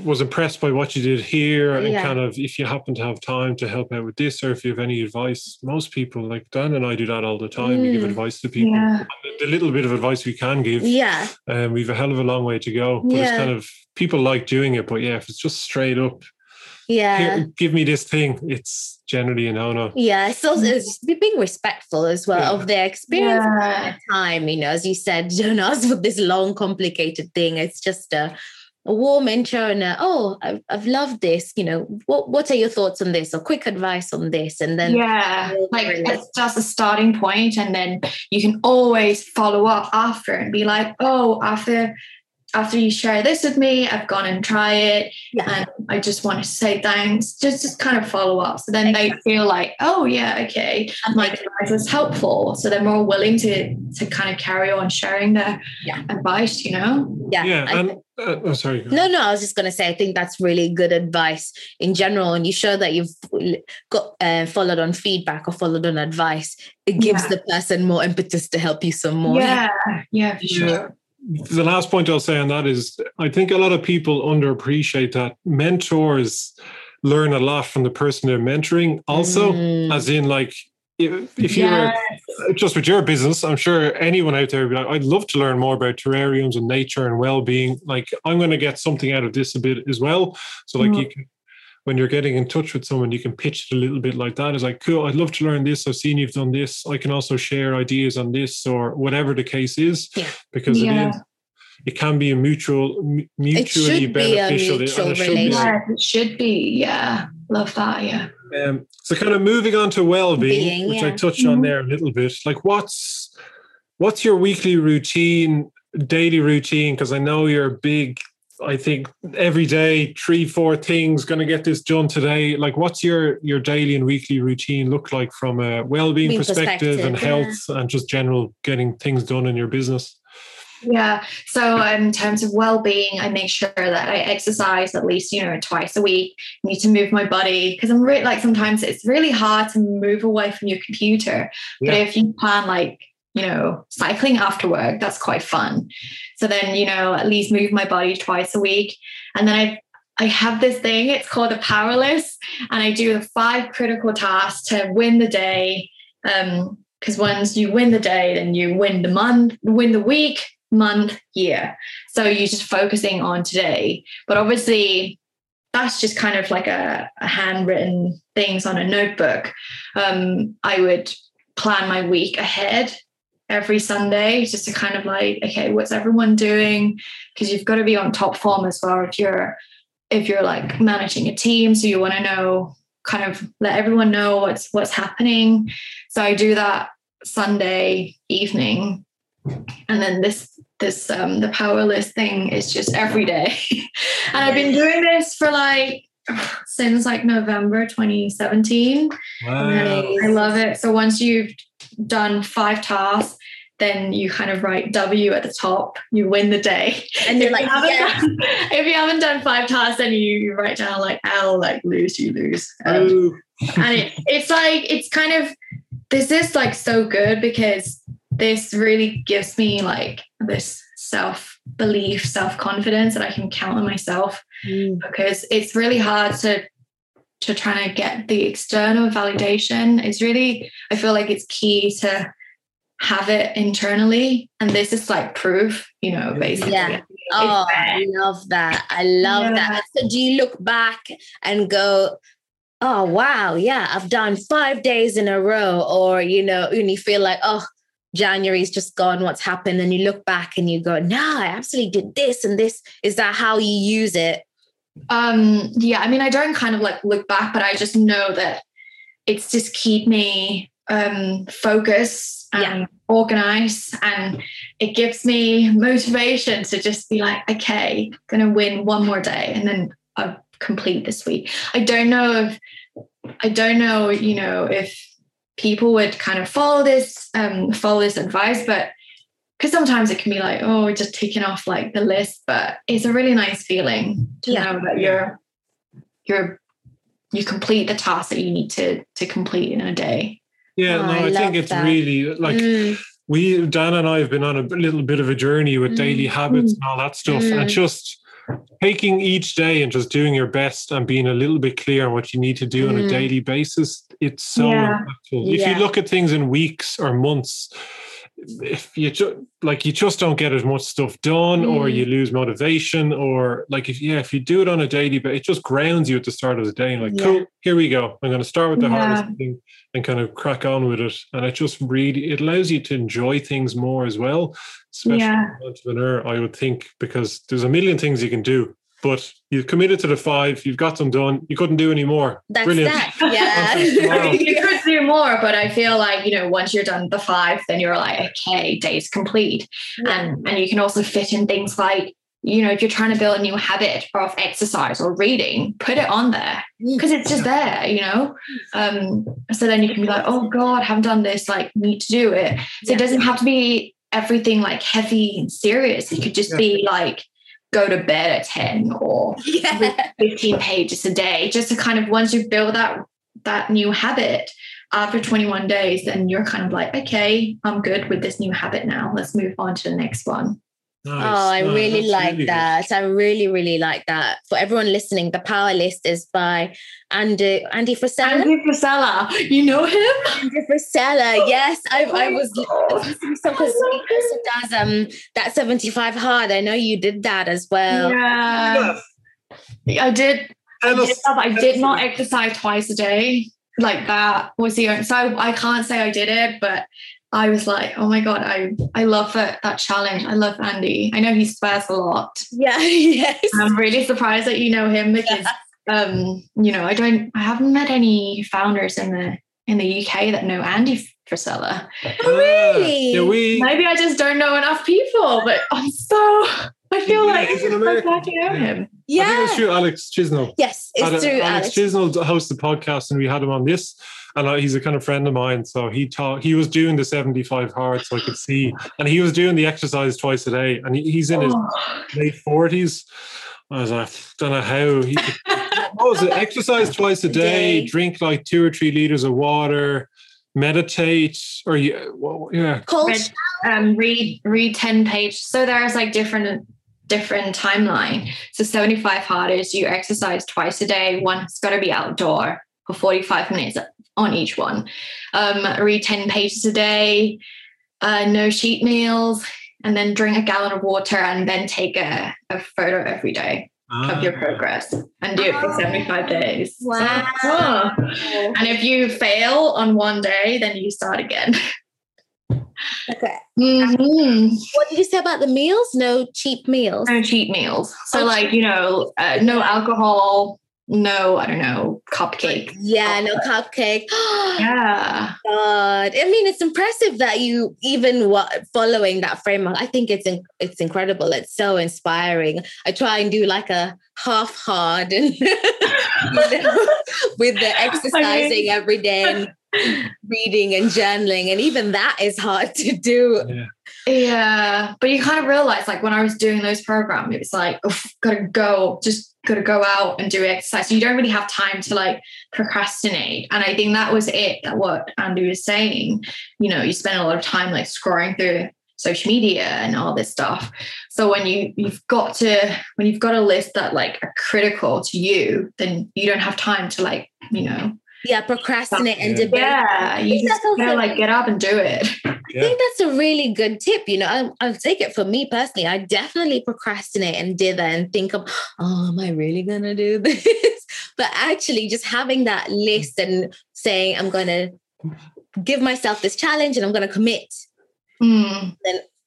was impressed by what you did here. And Yeah. kind of if you happen to have time to help out with this or if you have any advice, most people like Dan and I do that all the time. We give Mm. advice to people. Yeah. The little bit of advice we can give, Yeah. um, we've a hell of a long way to go. But it's kind of people like doing it, but yeah, if it's just straight up, Yeah. give me this thing, it's generally a no-no. Yeah, mm. it's also it's being respectful as well Yeah. of their experience Yeah. at the time. You know, as you said, don't ask for this long, complicated thing. It's just a, a warm intro and a, oh, I've, I've loved this. You know, what what are your thoughts on this or quick advice on this? And then yeah, like from it's just a starting point, and then you can always follow up after and be like, oh, after after you share this with me, I've gone and try it, Yeah. and I just want to say thanks. Just just kind of follow up, so then they feel like, oh yeah, okay, my advice was helpful, so they're more willing to to kind of carry on sharing their Yeah. advice. You know, yeah, Yeah, and uh, oh, sorry. No, no, I was just going to say, I think that's really good advice in general. And you show that you've got uh, followed on feedback or followed on advice. It gives Yeah. the person more impetus to help you some more. yeah, yeah, for Yeah. The last point I'll say on that is I think a lot of people underappreciate that mentors learn a lot from the person they're mentoring. Also, Mm. as in like if, if you're just with your business, I'm sure anyone out there would be like, I'd love to learn more about terrariums and nature and well-being. Like I'm going to get something out of this a bit as well. So like Mhm. you can when you're getting in touch with someone, you can pitch it a little bit like that. It's like, cool, I'd love to learn this. I've seen you've done this. I can also share ideas on this or whatever the case is. Yeah. Because it Yeah. is it can be a mutual mu- mutually should be a beneficial mutual and it should be. relationship. Yeah, it should be. Yeah, love that. Yeah. Um, so kind of moving on to well-being, Being, which I yeah. touched on Mhm. there a little bit. Like what's what's your weekly routine, daily routine? Because I know you're a big. I think every day, three, four things, going to get this done today. Like, what's your your daily and weekly routine look like from a well-being Being perspective, and perspective, health and just general getting things done in your business? Yeah. So um, in terms of well-being, I make sure that I exercise at least, you know, twice a week. I need to move my body because I'm really like sometimes it's really hard to move away from your computer. But if you plan like, you know, cycling after work, that's quite fun. So then, you know, at least move my body twice a week. And then I I have this thing, it's called a power list, and I do the five critical tasks to win the day. Um, because once you win the day, then you win the month, win the week, month, year. So you're just focusing on today. But obviously, that's just kind of like a, a handwritten things on a notebook. Um, I would plan my week ahead every Sunday just to kind of like, okay, what's everyone doing? Because you've got to be on top form as well if you're if you're like managing a team. So you want to know kind of let everyone know what's what's happening. So I do that Sunday evening. And then this this um the power list thing is just every day. and I've been doing this for like since like November 2017. Wow. I love it. So once you've done five tasks, then you kind of write W at the top. You win the day. And you're if, like, you haven't yeah. done, if you haven't done five tasks, then you, you write down like L, like lose, you lose. Um, and it, it's like it's kind of this is like so good because this really gives me like this self belief, self confidence that I can count on myself Mm. because it's really hard to to try to get the external validation it's really i feel like it's key to have it internally and this is like proof you know basically Yeah. Oh. I love that. I love Yeah. that. So do you look back and go, oh wow, yeah, I've done five days in a row, or you know, and you feel like, oh, January's just gone, what's happened? And you look back and you go, no, I absolutely did this and this. Is that how you use it? Um yeah i mean i don't kind of like look back but i just know that it's just keep me um focused and Yeah. organize and it gives me motivation to just be like okay gonna win one more day and then i'll complete this week i don't know if i don't know you know if people would kind of follow this um follow this advice but because sometimes it can be like oh we're just taking off like the list but it's a really nice feeling to Yeah. know that you're you're you complete the task that you need to to complete in a day Yeah, Oh, no, I I, think it's that. really like Mm, we Dan and I have been on a little bit of a journey with daily Mm. habits and all that stuff, Mm. and just taking each day and just doing your best and being a little bit clear on what you need to do on Mm. a daily basis. It's so Yeah. impactful. If you look at things in weeks or months, if you ju- like, you just don't get as much stuff done, or Mm. you lose motivation, or like if yeah, if you do it on a daily, but it just grounds you at the start of the day. And like, Yeah. cool, here we go. I'm going to start with the Yeah. hardest thing and kind of crack on with it. And it just really it allows you to enjoy things more as well, especially Yeah. as an entrepreneur, I would think, because there's a million things you can do. But you've committed to the five, you've got them done, you couldn't do any more. that's Brilliant. that. Yeah. could do more, but I feel like, you know, once you're done the five, then you're like, okay, day's complete. And and you can also fit in things like, you know, if you're trying to build a new habit of exercise or reading, put it on there Mm. because it's just there, you know. Um, so then you can be like, oh God, haven't done this, like need to do it. So Yeah. it doesn't have to be everything like heavy and serious. It could just Yeah. be like go to bed at 10 or yeah. 15 pages a day just to kind of once you build that that new habit after 21 days then you're kind of like okay i'm good with this new habit now let's move on to the next one Nice. Oh, I No, really like really good. that. I really, really like that. For everyone listening, the power list is by Andy Andy Frisella. Andy Frisella, you know him Andy Frisella. Yes, I, I was Oh, listening to because he also does um that 75 hard. I know you did that as well. yeah i did I did, us- I did not exercise twice a day like that was the only so I, I can't say I did it but I was like oh my god I I love that that challenge I love Andy I know he swears a lot Yeah, yes. I'm really surprised that you know him because um, you know, I don't I haven't met any founders in the in the UK that know Andy Frisella. Oh, really? Yeah, we. Maybe I just don't know enough people, but I'm so I feel Yeah, like he's an I'm so glad you know Yeah. him. I think Yeah. it's through Alex Chisnell. Yes, it's Had a- through Alex Alex. Chisnell hosts the podcast, and we had him on this. And uh, he's a kind of friend of mine, so he taught. He was doing the seventy-five hard, so I could see, and he was doing the exercise twice a day, and he, he's in his Oh. late forties. I was like, don't know how he. What was it? Exercise twice a day, day. drink like two or three liters of water, meditate, or yeah, well, yeah. Cold Read- um, read read 10 page. So there's like different different timeline. So 75 hard is you exercise twice a day. One's got to be outdoor for 45 minutes on each one. Um, read 10 pages a day, uh, no cheat meals, and then drink a gallon of water and then take a, a photo every day of your Ah. progress and do it for 75 days. So, Wow. oh. And if you fail on one day, then you start again. Okay. Mhm. What did you say about the meals? No cheap meals. No cheap meals. So, Oh, like, you know, uh, no alcohol, no, I don't know, cupcake. Yeah, no cupcake. Yeah. God, I mean, it's impressive that you even wa- following that framework. I think it's in- it's incredible. It's so inspiring. I try and do like a half hard and you know, with the exercising every day and reading and journaling, and even that is hard to do. Yeah. Yeah. But you kind of realize, like, when I was doing those programs, it was like, gotta go, just gotta go out and do exercise. So you don't really have time to like procrastinate. And I think that was it, that what Andy was saying. You know, you spend a lot of time like scrolling through social media and all this stuff. So when you you've got to when you've got a list that like are critical to you, then you don't have time to like, you know, Yeah, procrastinate and Yeah. debate. yeah, you just that's also- gotta like get up and do it. I think that's a really good tip. You know, I'll, I'll take it for me personally. I definitely procrastinate and dither and think of, oh, am I really going to do this? but actually, just having that list and saying, I'm going to give myself this challenge and I'm going to commit Hmm.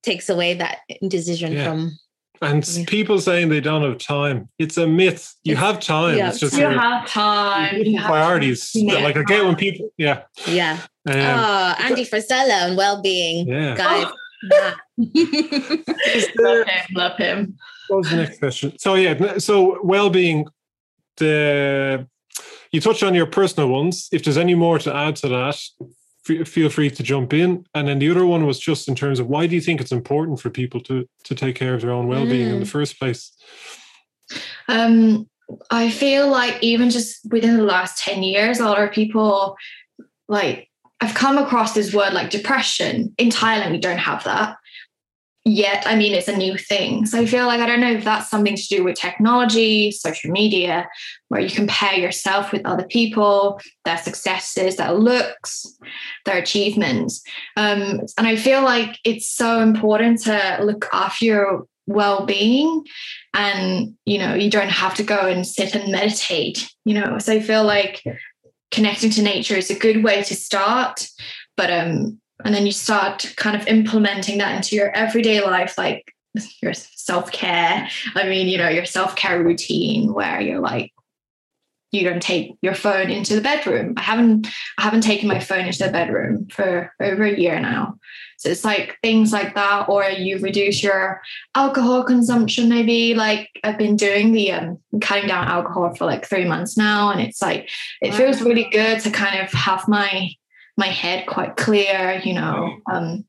takes away that indecision Yeah. from. And Yeah. people saying they don't have time, it's a myth. You It's- have time. yeah. It's just You your have time. You have priorities. Yeah. Like I get when people, yeah. Yeah. Um, oh, Andy Frisella and well-being, yeah. guys. Is there- Love him. Love him. What was the next question? So yeah, so well-being. The you touched on your personal ones. If there's any more to add to that, f- feel free to jump in. And then the other one was just in terms of why do you think it's important for people to to take care of their own well-being in the first place? Um, I feel like even just within the last 10 years, a lot of people like I've come across this word like depression. In Thailand, we don't have that yet. I mean, it's a new thing. So I feel like I don't know if that's something to do with technology, social media, where you compare yourself with other people, their successes, their looks, their achievements. Um, and I feel like it's so important to look after your well-being and you know you don't have to go and sit and meditate you know so i feel like connecting to nature is a good way to start but um and then you start kind of implementing that into your everyday life like your self-care. I mean you know your self-care routine where you're like you don't take your phone into the bedroom. I haven't i haven't taken my phone into the bedroom for over a year now. So it's like things like that or you reduce your alcohol consumption maybe. Like i've been doing the um cutting down alcohol for like three months now and it's like it feels really good to kind of have my my head quite clear you know um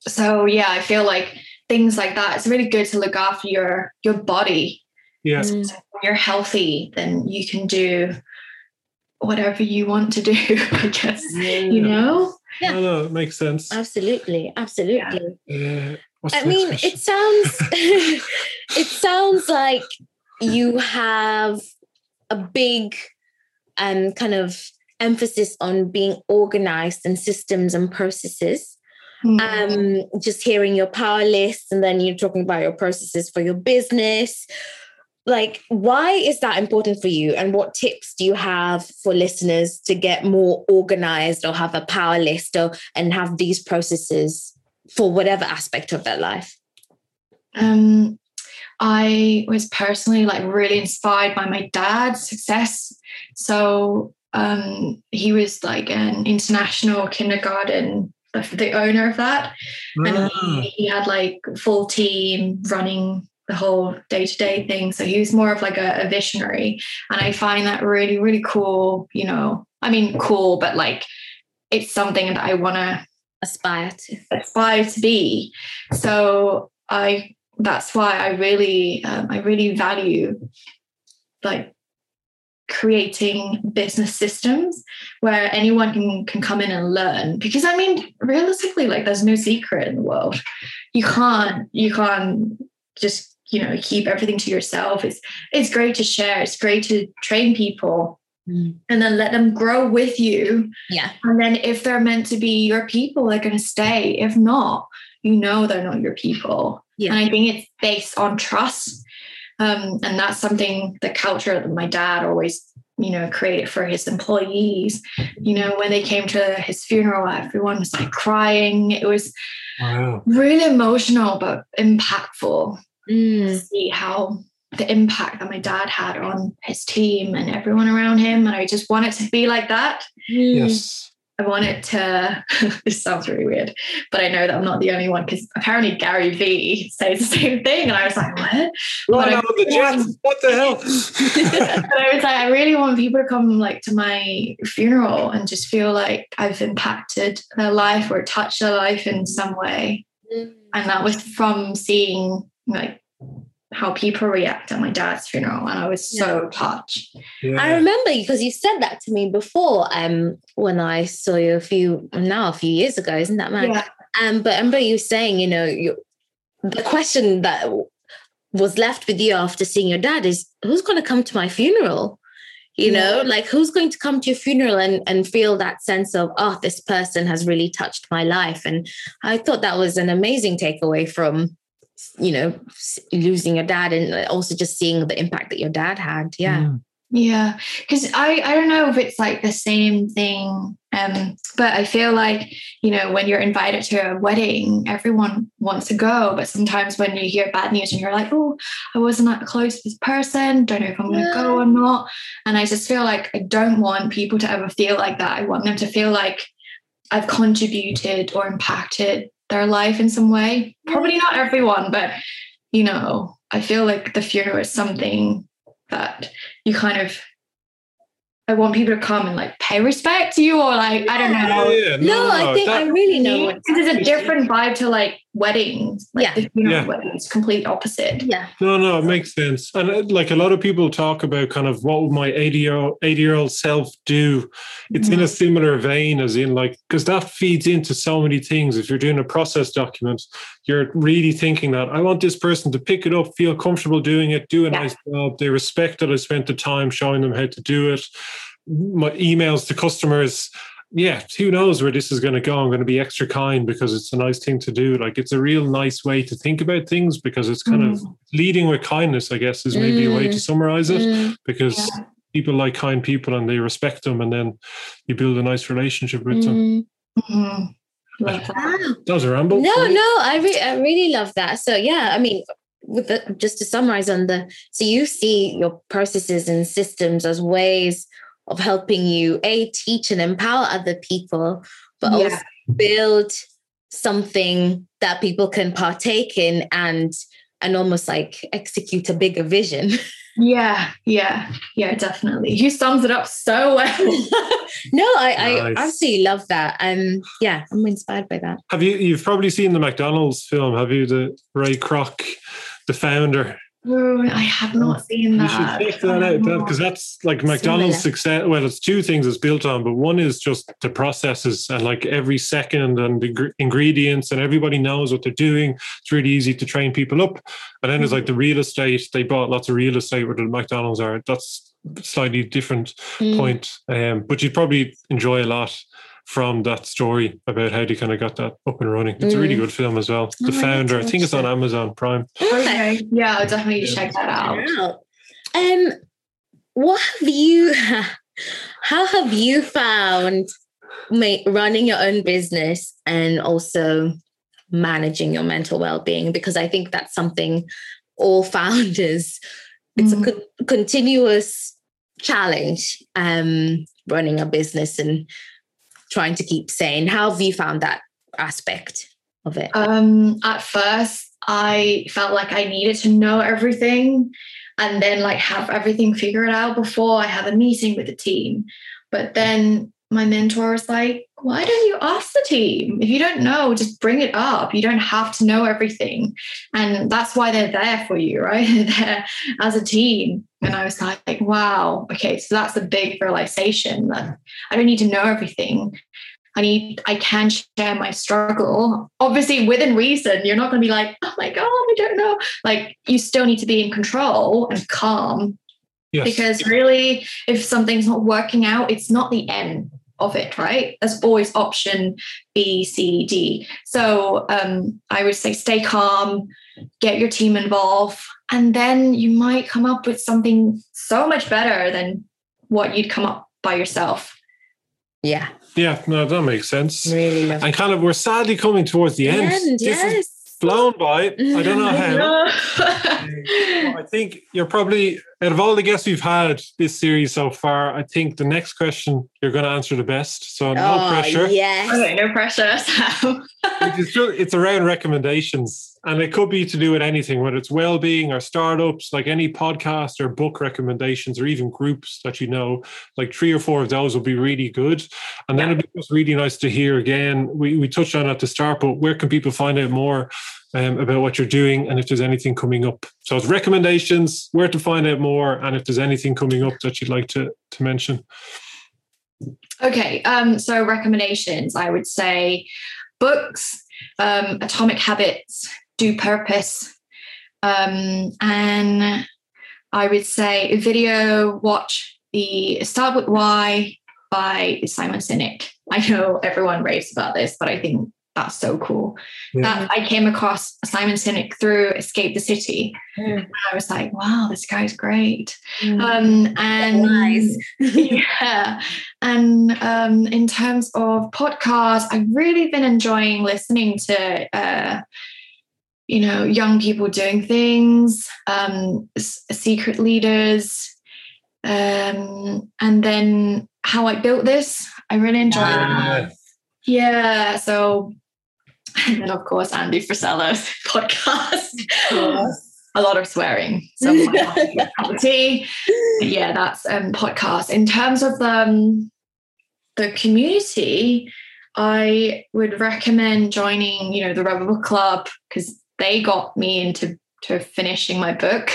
so yeah i feel like things like that it's really good to look after your your body Yeah. Mm. when you're healthy then you can do whatever you want to do i guess you know Yeah. No, no, it makes sense. Absolutely, absolutely. Yeah. what's I mean, question? it sounds it sounds like you have a big um kind of emphasis on being organized and systems and processes. Mm. Um, just hearing your power list and then you're talking about your processes for your business. Like, why is that important for you? And what tips do you have for listeners to get more organized or have a power list or and have these processes for whatever aspect of their life? Um, I was personally like really inspired by my dad's success. So um, he was like an international kindergarten, the, the owner of that, and Ah, he, he had like full team running the whole day to day thing. So he was more of like a, a visionary, and I find that really really cool. You know, I mean cool, but like it's something that I want to Aspire to. aspire to be. So I that's why I really um, I really value like creating business systems where anyone can can come in and learn because I mean realistically like there's no secret in the world you can't you can't just you know keep everything to yourself it's it's great to share it's great to train people Mm. and then let them grow with you Yeah. and then if they're meant to be your people, they're going to stay. If not, you know they're not your people. Yeah. And I think it's based on trust. Um, and that's something the culture that my dad always, you know, created for his employees. You know, when they came to his funeral, everyone was like crying. It was wow. really emotional, but impactful to Mm. see how the impact that my dad had on his team and everyone around him. And I just want it to be like that. Mm. Yes. I want it to, this sounds really weird, but I know that I'm not the only one because apparently Gary Vee says the same thing. And I was like, what? But I the really jet. What the hell? but I was like, I really want people to come like to my funeral and just feel like I've impacted their life or touched their life in some way. Mm. And that was from seeing like how people react at my dad's funeral. And I was so touched. Yeah. I remember because you said that to me before um when I saw you a few now a few years ago, isn't that mad? Yeah. Um, but I remember you saying, you know, you, the question that was left with you after seeing your dad is, who's going to come to my funeral? You know, like who's going to come to your funeral and, and feel that sense of, oh, this person has really touched my life. And I thought that was an amazing takeaway from, you know, losing your dad and also just seeing the impact that your dad had. Yeah. Mm. Yeah, because I I don't know if it's like the same thing, um, but I feel like you know when you're invited to a wedding, everyone wants to go, but sometimes when you hear bad news and you're like, oh, I wasn't that close to this person, don't know if I'm going to Yeah. go or not, and I just feel like I don't want people to ever feel like that. I want them to feel like I've contributed or impacted their life in some way. Probably not everyone, but you know, I feel like the funeral is something that you kind of I want people to come and like pay respect to you or like I don't know. Yeah, No, I think I really know. Because it's a different vibe to like weddings. Like Yeah. the funeral Yeah. wedding is complete opposite. Yeah. No, no, it makes sense. And uh, like a lot of people talk about kind of what would my 80 year old 80 year old self do? It's in a similar vein as in like because that feeds into so many things. If you're doing a process document, you're really thinking that I want this person to pick it up, feel comfortable doing it, do a Yeah. nice job. They respect that I spent the time showing them how to do it. My emails to customers. Yeah, who knows where this is going to go? I'm going to be extra kind because it's a nice thing to do. Like it's a real nice way to think about things because it's kind of leading with kindness, I guess, is maybe a way to Mm. summarize it Mm. because Yeah. people like kind people and they respect them, and then you build a nice relationship with them. Mm. Mhm. Love that. That was a ramble. No, no, I re- I really love that. So yeah, I mean, with the just to summarize on the so you see your processes and systems as ways of helping you a teach and empower other people, but Yeah. also build something that people can partake in and and almost like execute a bigger vision. Yeah, yeah, yeah, definitely. You sums it up so well. no, I, I absolutely love that. And yeah, I'm inspired by that. Have you? You've probably seen the McDonald's film, have you? The Ray Kroc, the founder. Ooh, I have not seen You should that. check that out because that's like McDonald's success. Well, it's two things it's built on, but one is just the processes and like every second and the ingredients, and everybody knows what they're doing. It's really easy to train people up. And then there's like the real estate. They bought lots of real estate where the McDonald's are. That's slightly different Mm. point. Um, but you'd probably enjoy a lot from that story about how they kind of got that up and running. It's a really Mm. good film as well. Oh, The founder, to I think it's on. Amazon Prime. Okay. Yeah, I'll definitely Yeah. check that out. out. Um, what have you? How have you found ma- running your own business and also managing your mental well-being? Because I think that's something all founders. It's Mhm. a con- continuous challenge. Um, running a business and trying to keep sane. How have you found that aspect of it? Um, at first, I felt like I needed to know everything and then like have everything figured out before I have a meeting with the team. But then my mentor was like, why don't you ask the team? If you don't know, just bring it up. You don't have to know everything. And that's why they're there for you, right? They're there as a team. And I was like, wow, okay, so that's a big realization that I don't need to know everything. I need, I can share my struggle. Obviously, within reason, you're not going to be like, oh my God, I don't know. Like, you still need to be in control and calm Yes. because really, if something's not working out, it's not the end of it, right? There's always option B, C, D. So um, I would say stay calm, get your team involved, and then you might come up with something so much better than what you'd come up by yourself. yeah, yeah, no, that makes sense. really And kind of, we're sadly coming towards the end. end, This has yes. Flown by. I don't know how. I think you're probably out of all the guests we've had this series so far. I think the next question you're going to answer the best. So no Oh, pressure. Yes. okay, no pressure. Sam. It's, just, it's around recommendations, and it could be to do with anything, whether it's well-being or startups, like any podcast or book recommendations, or even groups that you know. Like three or four of those will be really good, and then it'd be just really nice to hear again. We we touched on at the start, but where can people find out more? Um, about what you're doing and if there's anything coming up. So it's recommendations, where to find out more, and if there's anything coming up that you'd like to to mention. Okay, um, so recommendations, I would say books, um, Atomic Habits, Do Purpose, um, and I would say video, watch the Start With Why by Simon Sinek. I know everyone raves about this, but I think that's so cool. Yeah. That I came across Simon Sinek through Escape the City. Mm. And I was like, wow, this guy's great. Mm. Um, and Nice. yeah. And um, in terms of podcasts, I've really been enjoying listening to, uh, you know, young people doing things, um, s- secret leaders, um, and then how I built this. I really enjoy Yeah. Yeah. So, and then of course Andy Frisella's podcast. A lot of swearing. So of tea. Yeah, that's um podcast. In terms of the um, the community, I would recommend joining, you know, the Rebel Book Club because they got me into to finishing my book.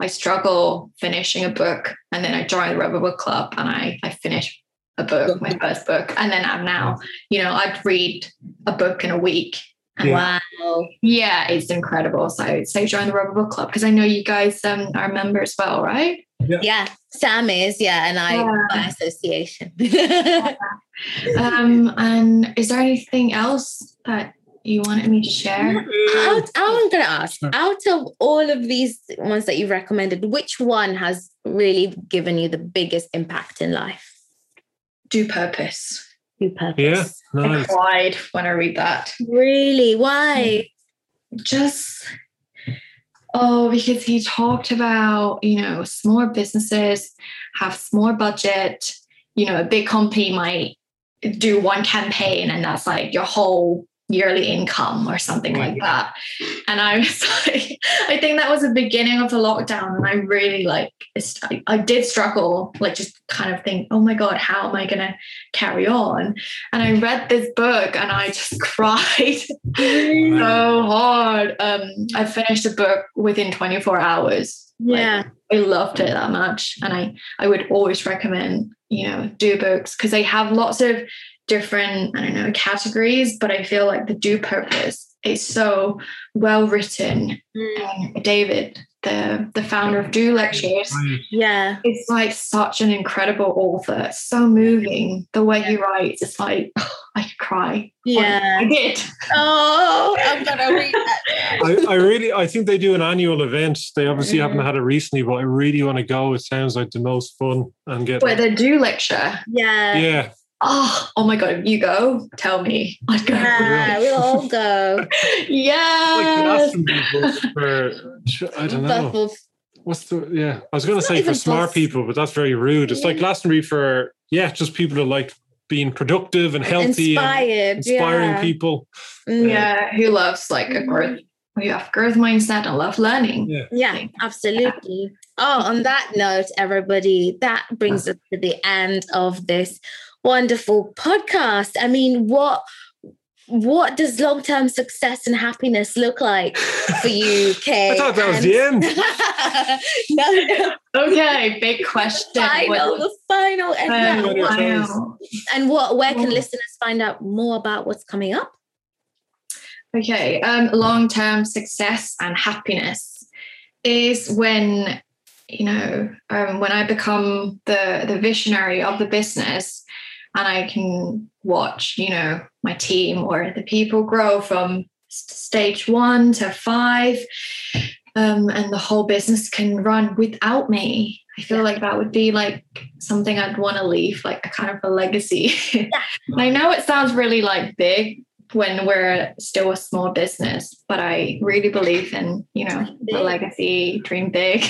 I struggle finishing a book, and then I joined the Rebel Book Club, and I I finished a book, my first book, and then I'm now, you know, I'd read a book in a week. And Wow. yeah, it's incredible. So I would say join the Rebel Book Club because I know you guys um, are a member as well, right? Yeah, Sam is, yeah, and I Yeah. by association. Um, and is there anything else that you wanted me to share? out, I'm gonna ask, out of all of these ones that you've recommended, which one has really given you the biggest impact in life? Do purpose. Do purpose. Yeah, I cried when I read that. Really? Why? Mm. Just oh, because he talked about you know small businesses have small budget. You know, a big company might do one campaign and that's like your whole yearly income or something like that. And I was like, I think that was the beginning of the lockdown. And I really like, I, did struggle, like just kind of think, oh my God, how am I going to carry on? And I read this book and I just cried so hard. Um, I finished the book within 24 hours. Like, Yeah. I loved it that much. And I, I would always recommend, you know, do books because they have lots of different, I don't know, categories, but I feel like the do purpose is so well written. Mm, And David, the the founder of Do Lectures, Yeah. it's like such an incredible author. So moving the way he writes. It's like I could cry. Yeah, I Yeah. did. Oh, I'm gonna read that. I, I really, I think they do an annual event. They obviously Mm. haven't had it recently, but I really want to go. It sounds like the most fun and get. Where the Do lecture. Yeah. Yeah, Oh, oh my god! If you go, tell me. I'd go. Yeah, we'll all go. like the Yes. For I don't know. Buffalo. What's the yeah? I was going to It's say for smart buff- people, but that's very rude. It's like Yeah. Glastonbury for yeah, just people who like being productive and healthy and Inspired. inspiring yeah. people. Mm, Yeah, who loves like a growth? You have growth mindset and love learning. Yeah. Yeah, absolutely. Oh, on that note, everybody, that brings us to the end of this wonderful podcast. I mean, what what does long-term success and happiness look like for you, Kay? I thought that was And- the end. no, no, Okay, big question. final, the final, and, Um, wow. and what? Where can Oh. listeners find out more about what's coming up? Okay, um, long-term success and happiness is when you know um, when I become the the visionary of the business, and I can watch you know my team or the people grow from stage one to five, um, and the whole business can run without me. I feel Yeah. like that would be like something I'd want to leave, like a kind of a legacy. And I know it sounds really like big when we're still a small business, but I really believe in, you know, the legacy, dream big.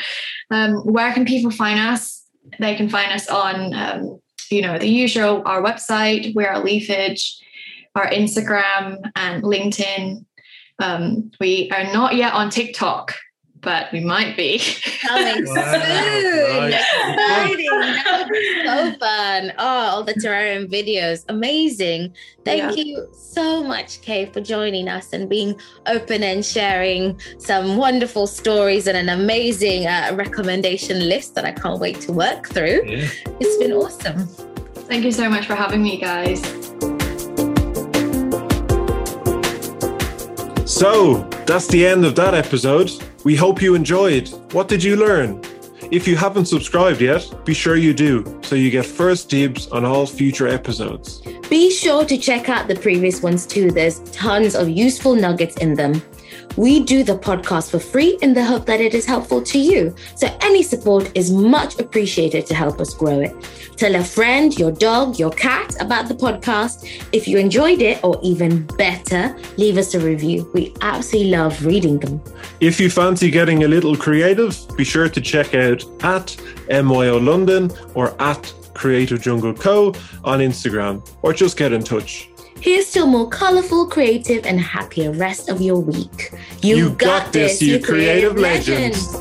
um, where can people find us? They can find us on, um, you know, the usual, our website, we're Leafage, our Instagram and LinkedIn. Um, we are not yet on TikTok, but we might be. Coming soon. Exciting. That would be so fun. Oh, all the terrarium videos. Amazing. Thank you so much, Kay, for joining us and being open and sharing some wonderful stories and an amazing uh, recommendation list that I can't wait to work through. Yeah. It's been awesome. Thank you so much for having me, guys. So that's the end of that episode. We hope you enjoyed. What did you learn? If you haven't subscribed yet, be sure you do so you get first dibs on all future episodes. Be sure to check out the previous ones too. There's tons of useful nuggets in them. We do the podcast for free in the hope that it is helpful to you. So any support is much appreciated to help us grow it. Tell a friend, your dog, your cat about the podcast. If you enjoyed it, or even better, leave us a review. We absolutely love reading them. If you fancy getting a little creative, be sure to check out at MYO London or at Creative Jungle Co. on Instagram, or just get in touch. Here's to a more colorful, creative, and happier rest of your week. You, got, this, you creative legends.